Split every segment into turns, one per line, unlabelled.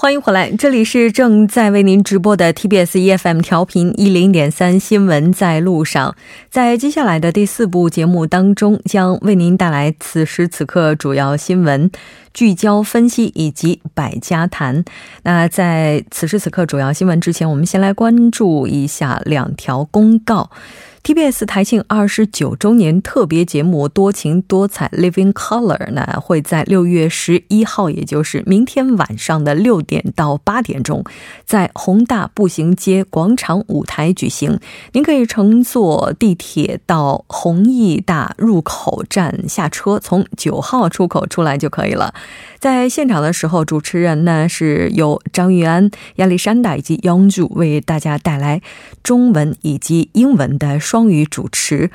欢迎回来，这里是正在为您直播的 TBS EFM 调频一零点三新闻在路上。在接下来的第四部节目当中，将为您带来此时此刻主要新闻聚焦分析以及百家谈。那在此时此刻主要新闻之前，我们先来关注一下两条公告。TBS 台庆二十九周年特别节目《多情多彩 Living Color》呢，会在六月十一号，也就是明天晚上的六点到八点钟，在宏大步行街广场舞台举行。您可以乘坐地铁到弘毅大入口站下车，从九号出口出来就可以了。在现场的时候，主持人呢是由张玉安、亚历山大以及央柱为大家带来中文以及英文的双。语主持，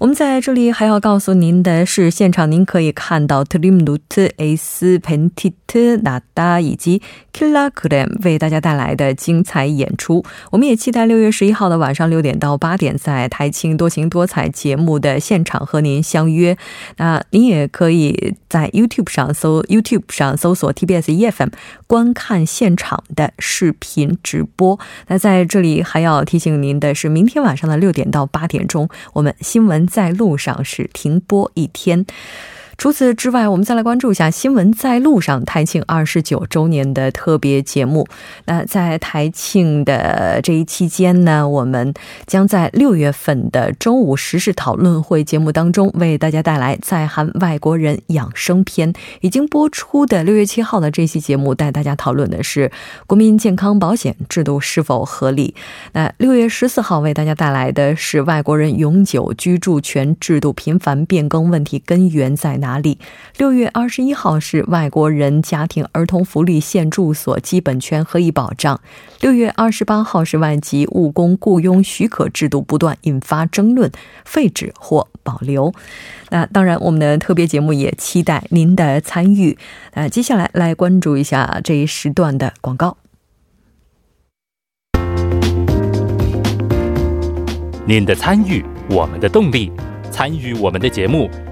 我们在这里还要告诉您的是，现场您可以看到 Trimnut S Pentit Nada 以及 Kilagram 为大家带来的精彩演出。我们也期待六月十一号的晚上六点到八点，在台庆多情多彩节目的现场和您相约。那您也可以在 YouTube 上搜 YouTube 上搜索 TBS EFM 观看现场的视频直播。那在这里还要提醒您的是，明天晚上的六点到八。点钟，我们新闻在路上是停播一天。除此之外，我们再来关注一下新闻在路上台庆二十九周年的特别节目。那在台庆的这一期间呢，我们将在六月份的中午时事讨论会节目当中为大家带来在韩外国人养生篇。已经播出的六月七号的这期节目带大家讨论的是国民健康保险制度是否合理。那六月十四号为大家带来的是外国人永久居住权制度频繁变更问题根源在哪？哪里？六月二十一号是外国人家庭儿童福利现住所基本权何以保障？六月二十八号是外籍务工雇佣许可制度不断引发争论，废止或保留。那当然，我们的特别节目也期待您的参与。那接下来来关注一下这一时段的广告。
您的参与，我们的动力。参与我们的节目，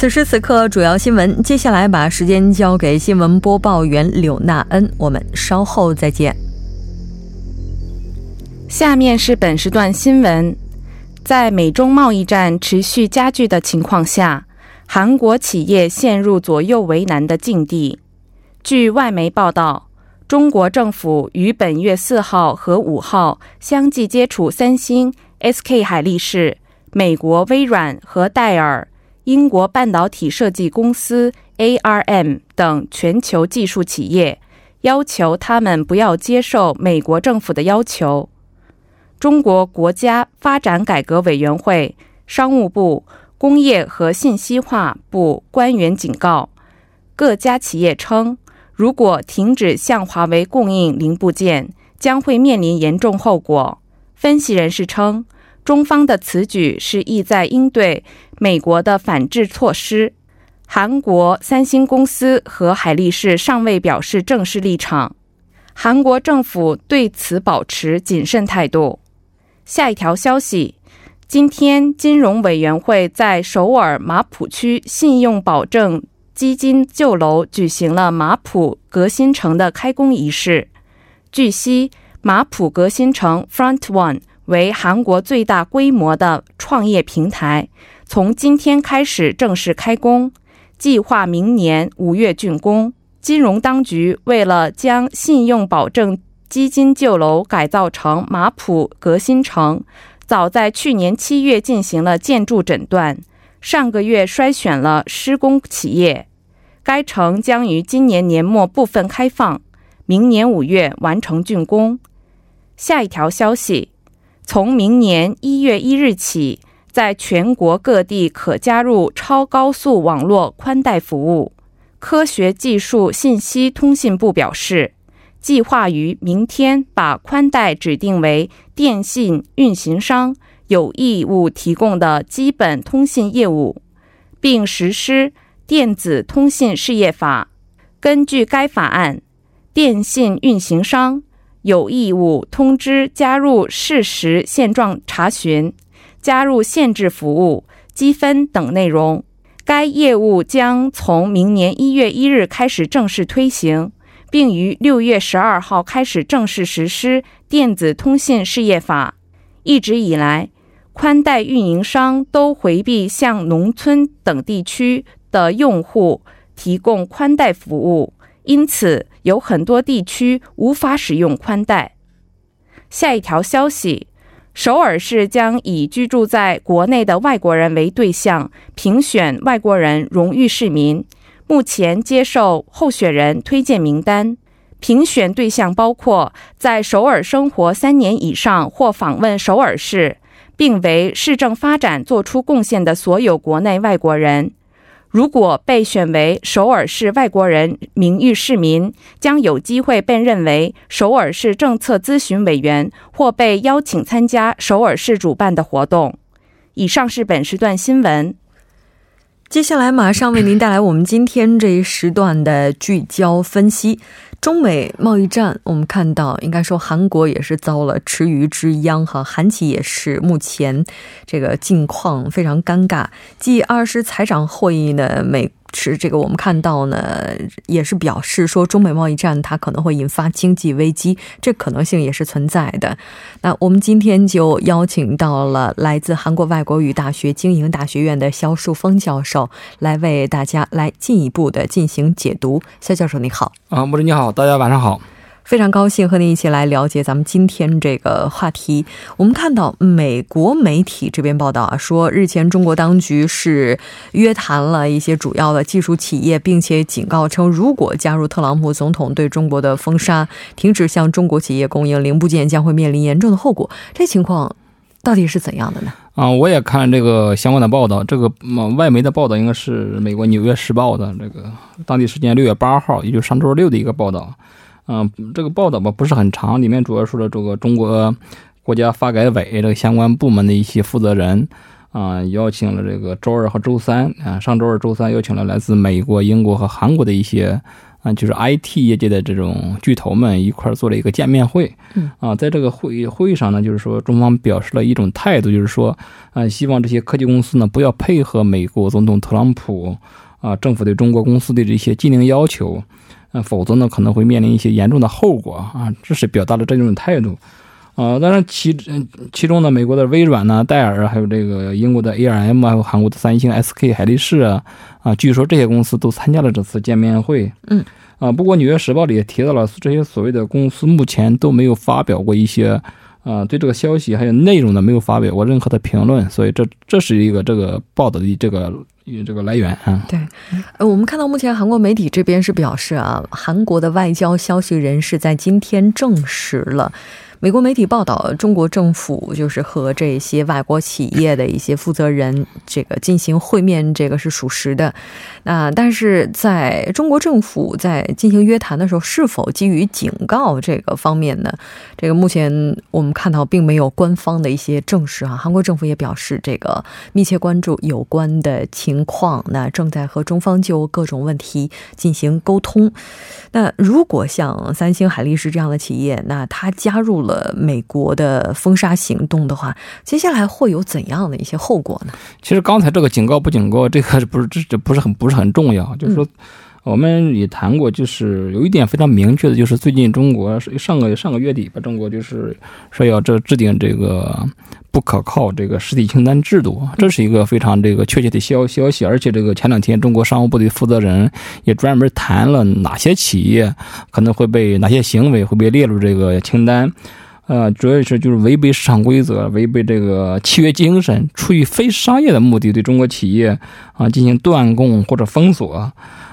此时此刻，主要新闻。接下来把时间交给新闻播报员柳娜恩，我们稍后再见。
下面是本时段新闻：在美中贸易战持续加剧的情况下，韩国企业陷入左右为难的境地。据外媒报道，中国政府于本月四号和五号相继接触三星、SK 海力士、美国微软和戴尔。英国半导体设计公司 ARM 等全球技术企业要求他们不要接受美国政府的要求。中国国家发展改革委员会、商务部、工业和信息化部官员警告，各家企业称，如果停止向华为供应零部件，将会面临严重后果。分析人士称。中方的此举是意在应对美国的反制措施。韩国三星公司和海力士尚未表示正式立场，韩国政府对此保持谨慎态度。下一条消息：今天，金融委员会在首尔马浦区信用保证基金旧楼举行了马浦革新城的开工仪式。据悉，马浦革新城 Front One。为韩国最大规模的创业平台，从今天开始正式开工，计划明年五月竣工。金融当局为了将信用保证基金旧楼改造成马普革新城，早在去年七月进行了建筑诊断，上个月筛选了施工企业。该城将于今年年末部分开放，明年五月完成竣工。下一条消息，从明年一月一日起，在全国各地可加入超高速网络宽带服务。科学技术信息通信部表示，计划于明天把宽带指定为电信运行商有义务提供的基本通信业务，并实施。电子通信事业法根据该法案，电信运行商有义务通知加入事实现状查询、加入限制服务、积分等内容。该业务将从明年一月一日开始正式推行，并于六月十二号开始正式实施电子通信事业法。一直以来，宽带运营商都回避向农村等地区。的用户提供宽带服务，因此有很多地区无法使用宽带。下一条消息：首尔市将以居住在国内的外国人为对象，评选外国人荣誉市民。目前接受候选人推荐名单，评选对象包括在首尔生活三年以上或访问首尔市，并为市政发展做出贡献的所有国内外国人。如果被选为首尔市外国人名誉市民，将有机会被认为首尔市政策咨询委员，或被邀请参加首尔市主办的活动。以上是本时段新闻。
接下来马上为您带来我们今天这一时段的聚焦分析。中美贸易战，我们看到，应该说韩国也是遭了池鱼之殃哈，韩企也是目前这个境况非常尴尬。继二十财长会议呢，美。是这个，我们看到呢，也是表示说，中美贸易战它可能会引发经济危机，这可能性也是存在的。那我们今天就邀请到了来自韩国外国语大学经营大学院的肖树峰教授，来为大家来进一步的进行解读。肖教授，你好。
啊，穆里你好，大家晚上好。
非常高兴和您一起来了解咱们今天这个话题。我们看到美国媒体这边报道啊，说日前中国当局是约谈了一些主要的技术企业，并且警告称，如果加入特朗普总统对中国的封杀，停止向中国企业供应零部件，将会面临严重的后果。这情况到底是怎样的呢？
啊，我也看这个相关的报道，这个外媒的报道应该是美国《纽约时报》的这个当地时间六月八号，也就是上周六的一个报道。嗯，这个报道吧不是很长，里面主要说了这个中国国家发改委这个相关部门的一些负责人啊，邀请了这个周二和周三啊，上周二、周三邀请了来自美国、英国和韩国的一些啊，就是 IT 业界的这种巨头们一块做了一个见面会。嗯，啊，在这个会议会议上呢，就是说中方表示了一种态度，就是说啊，希望这些科技公司呢不要配合美国总统特朗普啊政府对中国公司的这些禁令要求。嗯，否则呢可能会面临一些严重的后果啊！这是表达了这种态度，啊，当然其其中呢，美国的微软呢、戴尔，还有这个英国的 ARM，还有韩国的三星、SK 海力士啊，啊，据说这些公司都参加了这次见面会。嗯，啊，不过《纽约时报》里也提到了，这些所谓的公司目前都没有发表过一些。啊，对这个消息还有内容呢，没有发表过任何的评论，所以这这是一个这个报道的这个这个来源啊。
对，呃，我们看到目前韩国媒体这边是表示啊，韩国的外交消息人士在今天证实了。美国媒体报道，中国政府就是和这些外国企业的一些负责人这个进行会面，这个是属实的。那但是在中国政府在进行约谈的时候，是否基于警告这个方面呢？这个目前我们看到并没有官方的一些证实啊。韩国政府也表示，这个密切关注有关的情况，那正在和中方就各种问题进行沟通。那如果像三星、海力士这样的企业，那它加入了。呃，美国的封杀行动的话，接下来会有怎样的一些后果呢？
其实刚才这个警告不警告，这个不是这这不是很不是很重要。就是说，我们也谈过，就是有一点非常明确的，就是最近中国上个上个月底吧，中国就是说要这制定这个不可靠这个实体清单制度，这是一个非常这个确切的消消息。而且这个前两天，中国商务部的负责人也专门谈了哪些企业可能会被哪些行为会被列入这个清单。呃，主要是就是违背市场规则，违背这个契约精神，出于非商业的目的对中国企业啊进行断供或者封锁，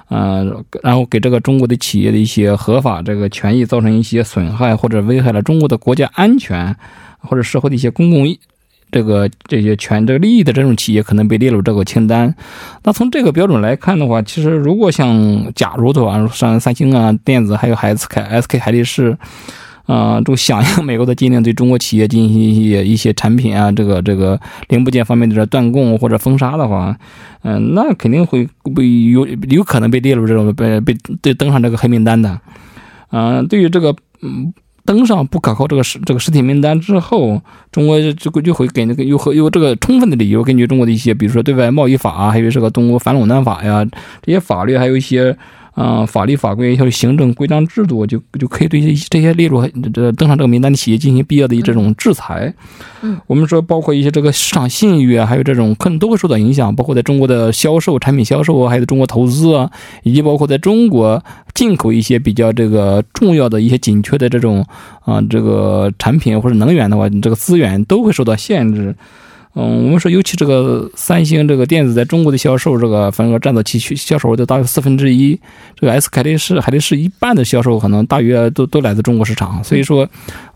呃，然后给这个中国的企业的一些合法这个权益造成一些损害，或者危害了中国的国家安全或者社会的一些公共这个这些权这个利益的这种企业，可能被列入这个清单。那从这个标准来看的话，其实如果像假如的话，像三星啊、电子还有海思凯、SK 海力士。啊，就响应美国的禁令，对中国企业进行一些一些产品啊，这个这个零部件方面的断供或者封杀的话，嗯，那肯定会被有有可能被列入这种被被对登上这个黑名单的。嗯，对于这个嗯登上不可靠这个实这个实体名单之后，中国就就会给那个有有这个充分的理由，根据中国的一些，比如说对外贸易法啊，还有这个中国反垄断法呀这些法律，还有一些。啊，法律法规还有行政规章制度，就就可以对这些列入这登上这个名单的企业进行必要的这种制裁。
嗯，
我们说包括一些这个市场信誉啊，还有这种可能都会受到影响。包括在中国的销售、产品销售啊，还有中国投资啊，以及包括在中国进口一些比较这个重要的一些紧缺的这种啊这个产品或者能源的话，这个资源都会受到限制。嗯，我们说，尤其这个三星这个电子在中国的销售，这个份额占到其销售额的大约四分之一。这个 S 凯力士，海力士一半的销售可能大约都都来自中国市场。所以说，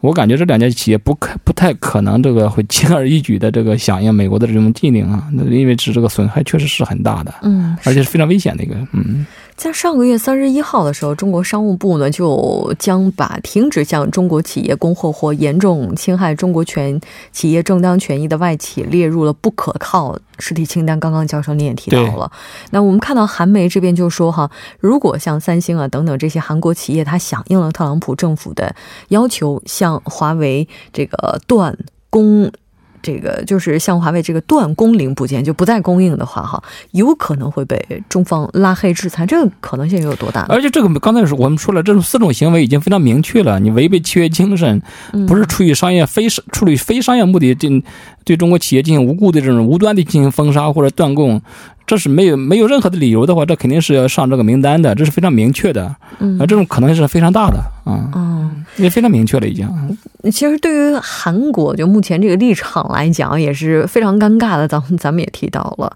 我感觉这两家企业不可不太可能这个会轻而易举的这个响应美国的这种禁令啊，那因为是这个损害确实是很大的，
嗯，
而且是非常危险的一个，嗯。
在上个月三十一号的时候，中国商务部呢就将把停止向中国企业供货或严重侵害中国权企业正当权益的外企列入了不可靠实体清单。刚刚教授您也提到了，那我们看到韩媒这边就说哈，如果像三星啊等等这些韩国企业，它响应了特朗普政府的要求，向华为这个断供。这个就是像华为这个断供零部件就不再供应的话，哈，有可能会被中方拉黑制裁，这个可能性有多大？
而且这个刚才是我们说了，这种四种行为已经非常明确了，你违背契约精神，不是出于商业非处理非商业目的进对中国企业进行无故的这种无端的进行封杀或者断供。这是没有没有任何的理由的话，这肯定是要上这个名单的，这是非常明确的。
嗯，
啊，这种可能性是非常大的啊。
嗯，
也非常明确了已经。
其实对于韩国，就目前这个立场来讲，也是非常尴尬的。咱们咱们也提到了，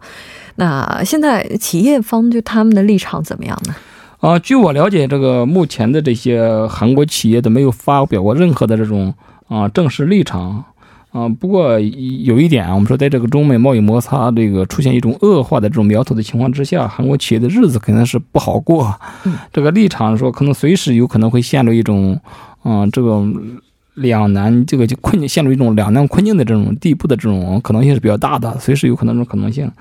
那现在企业方就他们的立场怎么样呢？
啊，据我了解，这个目前的这些韩国企业都没有发表过任何的这种啊正式立场。啊，不过有一点啊，我们说，在这个中美贸易摩擦这个出现一种恶化的这种苗头的情况之下，韩国企业的日子肯定是不好过。这个立场说，可能随时有可能会陷入一种，嗯，这个两难，这个就困境，陷入一种两难困境的这种地步的这种可能性是比较大的，随时有可能这种可能性。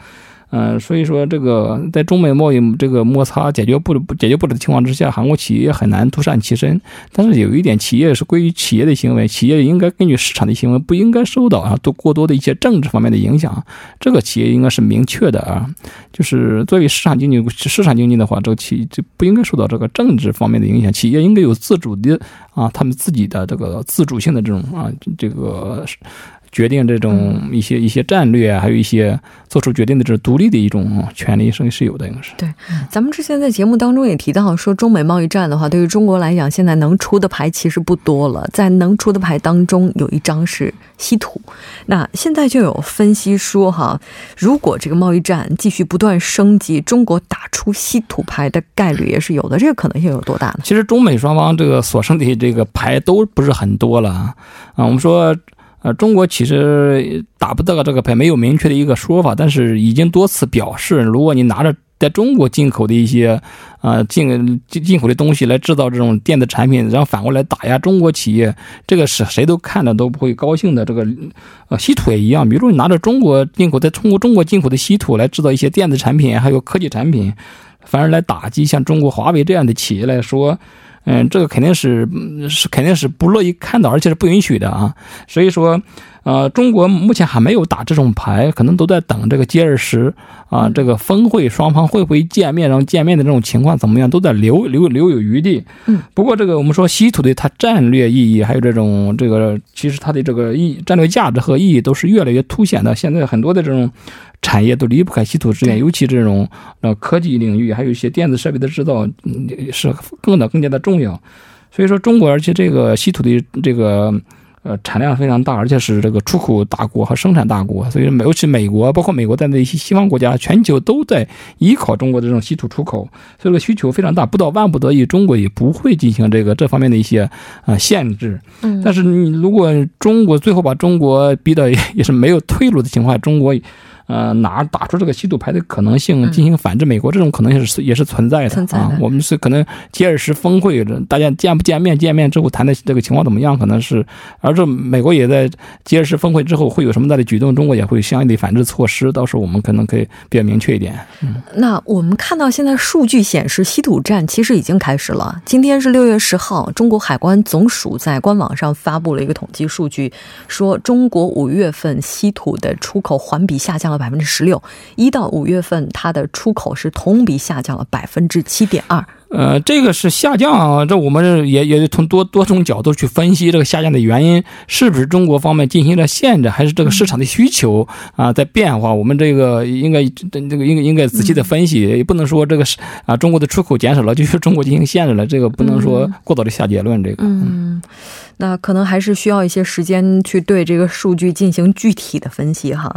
嗯，所以说这个在中美贸易这个摩擦解决不不解决不了的情况之下，韩国企业很难独善其身。但是有一点，企业是归于企业的行为，企业应该根据市场的行为，不应该受到啊多过多的一些政治方面的影响。这个企业应该是明确的啊，就是作为市场经济，市场经济的话，这个企就不应该受到这个政治方面的影响。企业应该有自主的啊，他们自己的这个自主性的这种啊这个。决定这种一些一些战略，还有一些做出决定的这独立的一种权利是是有的，应该是。
对，咱们之前在节目当中也提到说，中美贸易战的话，对于中国来讲，现在能出的牌其实不多了。在能出的牌当中，有一张是稀土。那现在就有分析说，哈，如果这个贸易战继续不断升级，中国打出稀土牌的概率也是有的。这个可能性有多大呢？
其实中美双方这个所剩的这个牌都不是很多了啊。啊，我们说。呃，中国其实打不到这个牌，没有明确的一个说法，但是已经多次表示，如果你拿着在中国进口的一些，呃，进进进口的东西来制造这种电子产品，然后反过来打压中国企业，这个是谁都看着都不会高兴的。这个，呃，稀土也一样，比如说你拿着中国进口，在通过中国进口的稀土来制造一些电子产品，还有科技产品，反而来打击像中国华为这样的企业来说。嗯，这个肯定是是肯定是不乐意看到，而且是不允许的啊。所以说，呃，中国目前还没有打这种牌，可能都在等这个 G 二十啊，这个峰会双方会不会见面，然后见面的这种情况怎么样，都在留留留有余地。
嗯，
不过这个我们说稀土的它战略意义，还有这种这个其实它的这个意战略价值和意义都是越来越凸显的。现在很多的这种。产业都离不开稀土资源，尤其这种呃科技领域，还有一些电子设备的制造，是更的更加的重要。所以说，中国而且这个稀土的这个呃，产量非常大，而且是这个出口大国和生产大国，所以尤其美国，包括美国在内一些西方国家，全球都在依靠中国的这种稀土出口，所以这个需求非常大。不到万不得已，中国也不会进行这个这方面的一些呃限制。嗯，但是你如果中国最后把中国逼到也是没有退路的情况下，中国。呃，哪打出这个稀土牌的可能性进行反制美国，这种可能性是也是存在的啊。我们是可能吉尔什峰会，大家见不见面？见面之后谈的这个情况怎么样？可能是，而这美国也在吉尔什峰会之后会有什么大的举动？中国也会相应的反制措施。到时候我们可能可以比较明确一点。
嗯，那我们看到现在数据显示，稀土战其实已经开始了。今天是六月十号，中国海关总署在官网上发布了一个统计数据，说中国五月份稀土的出口环比下降。百分之十六，一到五月份，它的出口是同比下降了百分之七点二。
呃，这个是下降，这我们也也从多多种角度去分析这个下降的原因，是不是中国方面进行了限制，还是这个市场的需求啊在变化？我们这个应该这个应该应该仔细的分析，也不能说这个是啊中国的出口减少了，就是中国进行限制了，这个不能说过早的下结论。这个
嗯。那可能还是需要一些时间去对这个数据进行具体的分析哈。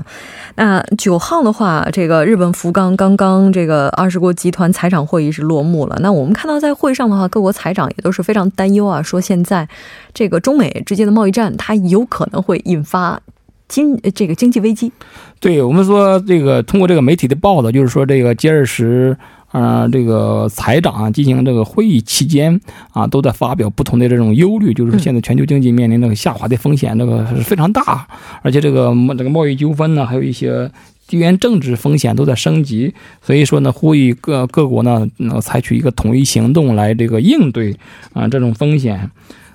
那九号的话，这个日本福冈刚刚这个二十国集团财长会议是落幕了。那我们看到在会上的话，各国财长也都是非常担忧啊，说现在这个中美之间的贸易战，它有可能会引发经这个经济危机。
对我们说，这个通过这个媒体的报道，就是说这个吉尔什。啊，这个财长啊进行这个会议期间啊，都在发表不同的这种忧虑，就是现在全球经济面临那个下滑的风险，这个是非常大，而且这个这个贸易纠纷呢，还有一些地缘政治风险都在升级，所以说呢，呼吁各各国呢，能采取一个统一行动来这个应对啊这种风险。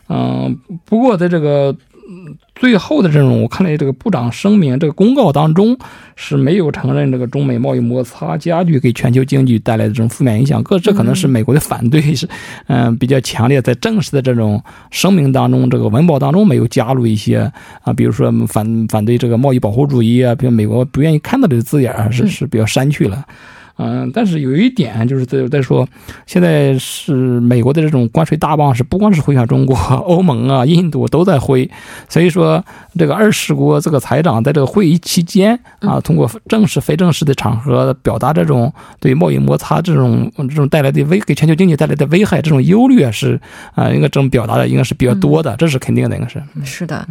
嗯，不过在这个。最后的这种，我看了这个部长声明这个公告当中是没有承认这个中美贸易摩擦加剧给全球经济带来的这种负面影响。各这可能是美国的反对是嗯比较强烈，在正式的这种声明当中，这个文报当中没有加入一些啊，比如说反反对这个贸易保护主义啊，比如美国不愿意看到的字眼是是比较删去了。嗯，但是有一点就是在在说，现在是美国的这种关税大棒是不光是挥向中国，欧盟啊、印度都在挥，所以说这个二十国这个财长在这个会议期间啊，通过正式、非正式的场合表达这种对贸易摩擦这种这种带来的危给全球经济带来的危害这种忧虑是啊，应该这种表达的应该是比较多的，这是肯定的，应该是。
是的。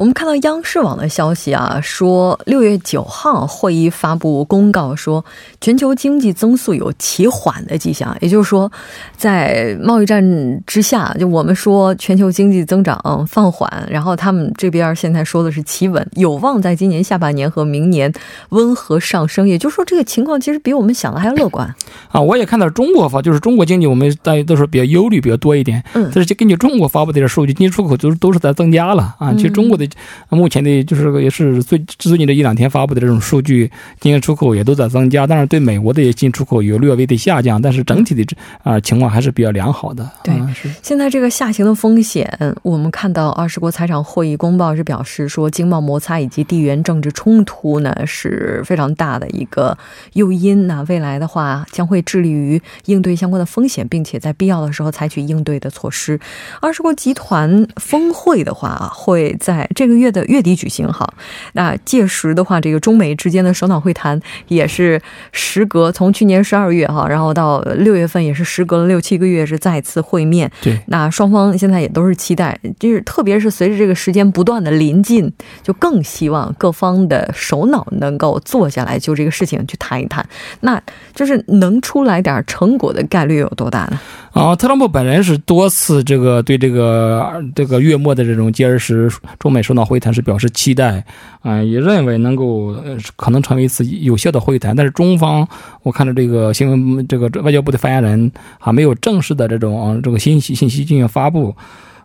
我们看到央视网的消息啊，说六月九号会议发布公告说，全球经济增速有企缓的迹象。也就是说，在贸易战之下，就我们说全球经济增长放缓，然后他们这边现在说的是企稳，有望在今年下半年和明年温和上升。也就是说，这个情况其实比我们想的还要乐观
啊。我也看到中国发，就是中国经济，我们大家都说比较忧虑比较多一点。嗯，但是根据中国发布的这数据，进出口都都是在增加了啊。其实中国的。目前的，就是也是最最近这一两天发布的这种数据，今年出口也都在增加，但是对美国的进出口有略微的下降，但是整体的啊情况还是比较良好的。
对，现在这个下行的风险，我们看到二十国财长会议公报是表示说，经贸摩擦以及地缘政治冲突呢是非常大的一个诱因。那未来的话，将会致力于应对相关的风险，并且在必要的时候采取应对的措施。二十国集团峰会的话，会在这个月的。月底举行哈，那届时的话，这个中美之间的首脑会谈也是时隔从去年十二月哈，然后到六月份也是时隔了六七个月是再次会面。
对，
那双方现在也都是期待，就是特别是随着这个时间不断的临近，就更希望各方的首脑能够坐下来就这个事情去谈一谈，那就是能出来点成果的概率有多大呢？
啊，特朗普本人是多次这个对这个这个月末的这种吉尔什中美首脑会谈是表示期待，啊，也认为能够可能成为一次有效的会谈。但是中方，我看到这个新闻，这个外交部的发言人还没有正式的这种这个信息信息进行发布。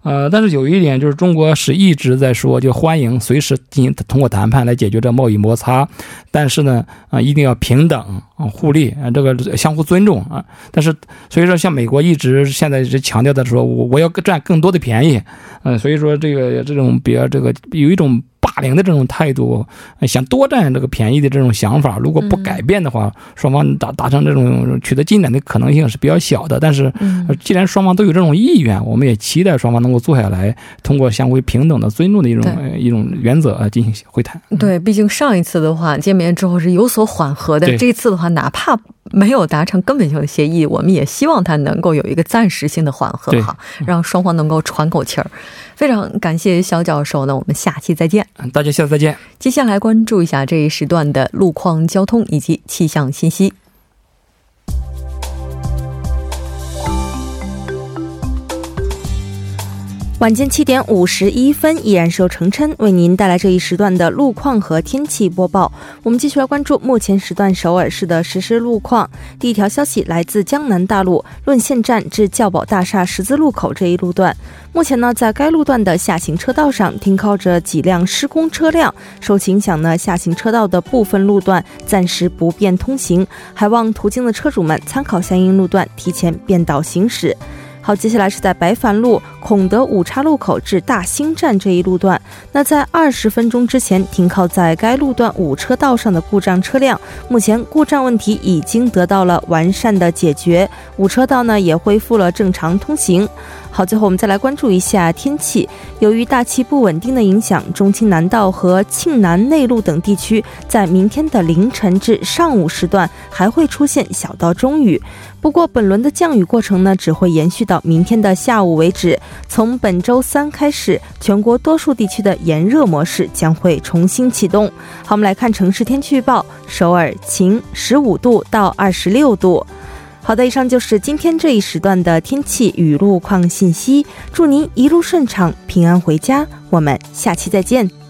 呃，但是有一点就是中国是一直在说，就欢迎随时进行通过谈判来解决这贸易摩擦，但是呢，啊，一定要平等。啊，互利啊，这个相互尊重啊。但是，所以说，像美国一直现在是强调的说，我我要占更多的便宜，嗯，所以说这个这种比较这个有一种。霸凌的这种态度，想多占这个便宜的这种想法，如果不改变的话，双方达达成这种取得进展的可能性是比较小的。但是，既然双方都有这种意愿，我们也期待双方能够坐下来，通过相互平等的、尊重的一种一种原则啊进行会谈。
对，毕竟上一次的话见面之后是有所缓和的，这次的话哪怕没有达成根本性的协议，我们也希望它能够有一个暂时性的缓和，哈，让双方能够喘口气儿。非常感谢肖教授，那我们下期再见。
大家下次再见。
接下来关注一下这一时段的路况、交通以及气象信息。
晚间七点五十一分，依然是由程琛为您带来这一时段的路况和天气播报。我们继续来关注目前时段首尔市的实时路况。第一条消息来自江南大路论线站至教宝大厦十字路口这一路段，目前呢，在该路段的下行车道上停靠着几辆施工车辆，受其影响呢，下行车道的部分路段暂时不便通行，还望途经的车主们参考相应路段，提前变道行驶。好，接下来是在白帆路孔德五岔路口至大兴站这一路段。那在二十分钟之前停靠在该路段五车道上的故障车辆，目前故障问题已经得到了完善的解决，五车道呢也恢复了正常通行。好，最后我们再来关注一下天气。由于大气不稳定的影响，中青南道和庆南内陆等地区在明天的凌晨至上午时段还会出现小到中雨。不过，本轮的降雨过程呢，只会延续到明天的下午为止。从本周三开始，全国多数地区的炎热模式将会重新启动。好，我们来看城市天气预报：首尔晴，十五度到二十六度。好的，以上就是今天这一时段的天气与路况信息。祝您一路顺畅，平安回家。我们下期再见。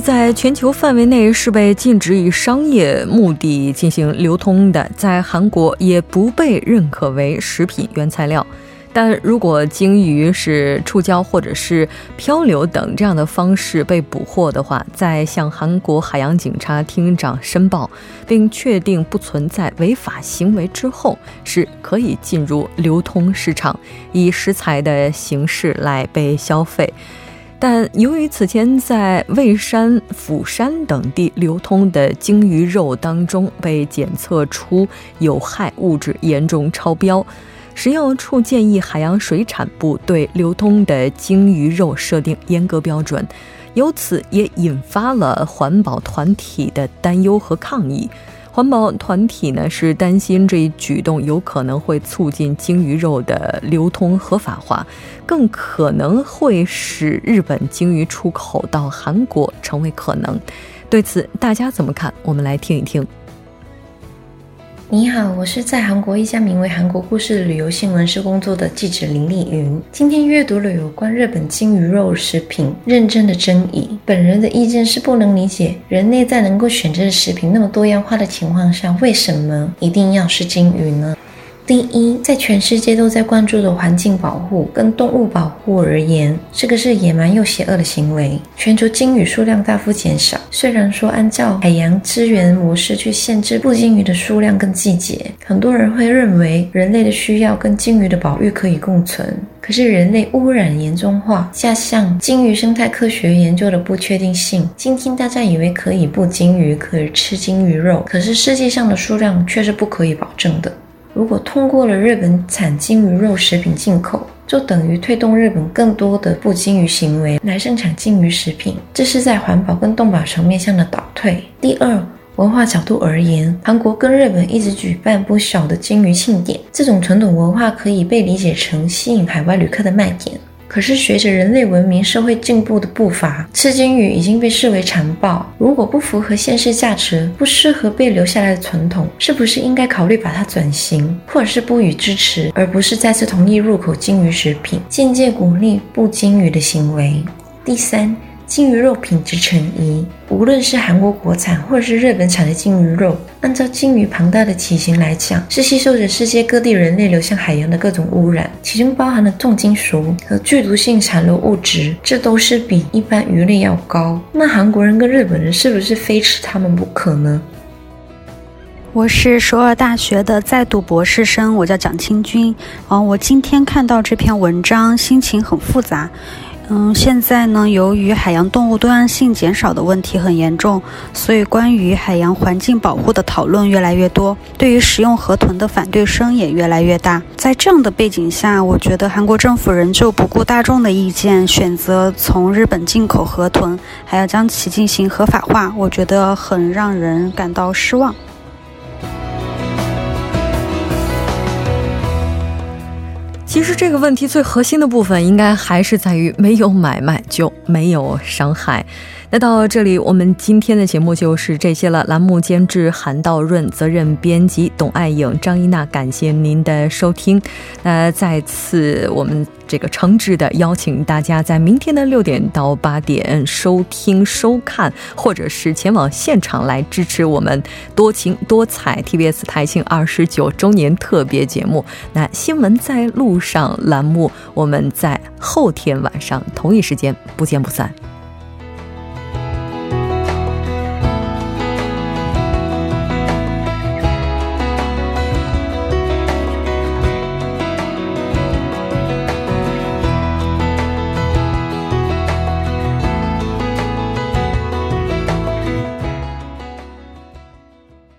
在全球范围内是被禁止以商业目的进行流通的，在韩国也不被认可为食品原材料。但如果鲸鱼是触礁或者是漂流等这样的方式被捕获的话，在向韩国海洋警察厅长申报并确定不存在违法行为之后，是可以进入流通市场，以食材的形式来被消费。但由于此前在蔚山、釜山等地流通的鲸鱼肉当中被检测出有害物质严重超标，食药处建议海洋水产部对流通的鲸鱼肉设定严格标准，由此也引发了环保团体的担忧和抗议。环保团体呢是担心这一举动有可能会促进鲸鱼肉的流通合法化，更可能会使日本鲸鱼出口到韩国成为可能。对此，大家怎么看？我们来听一听。
你好，我是在韩国一家名为《韩国故事》的旅游新闻社工作的记者林丽云。今天阅读了有关日本金鱼肉食品认证的争议。本人的意见是不能理解，人类在能够选择的食品那么多样化的情况下，为什么一定要是金鱼呢？第一，在全世界都在关注的环境保护跟动物保护而言，这个是野蛮又邪恶的行为。全球鲸鱼数量大幅减少，虽然说按照海洋资源模式去限制布鲸鱼的数量跟季节，很多人会认为人类的需要跟鲸鱼的保育可以共存。可是人类污染严重化，加上鲸鱼生态科学研究的不确定性，今天大家以为可以捕鲸鱼，可以吃鲸鱼肉，可是世界上的数量却是不可以保证的。如果通过了日本产金鱼肉食品进口，就等于推动日本更多的不金鱼行为来生产金鱼食品，这是在环保跟动保层面向的倒退。第二，文化角度而言，韩国跟日本一直举办不少的金鱼庆典，这种传统文化可以被理解成吸引海外旅客的卖点。可是随着人类文明社会进步的步伐，吃鲸鱼已经被视为残暴。如果不符合现实价值、不适合被留下来的传统，是不是应该考虑把它转型，或者是不予支持，而不是再次同意入口鲸鱼食品，间接鼓励不鲸鱼的行为？第三。金鱼肉品质成疑，无论是韩国国产或者是日本产的金鱼肉，按照金鱼庞大的体型来讲，是吸收着世界各地人类流向海洋的各种污染，其中包含了重金属和剧毒性残留物质，这都是比一般鱼类要高。那韩国人跟日本人是不是非吃它们不可呢？
我是首尔大学的在读博士生，我叫蒋清军。嗯，我今天看到这篇文章，心情很复杂。嗯，现在呢，由于海洋动物多样性减少的问题很严重，所以关于海洋环境保护的讨论越来越多，对于食用河豚的反对声也越来越大。在这样的背景下，我觉得韩国政府仍旧不顾大众的意见，选择从日本进口河豚，还要将其进行合法化，我觉得很让人感到失望。
其实这个问题最核心的部分，应该还是在于没有买卖就没有伤害。那到这里，我们今天的节目就是这些了。栏目监制韩道润，责任编辑董爱颖、张一娜，感谢您的收听。那再次，我们这个诚挚的邀请大家在明天的六点到八点收听、收看，或者是前往现场来支持我们多情多彩 TBS 台庆二十九周年特别节目。那新闻在路上栏目，我们在后天晚上同一时间不见不散。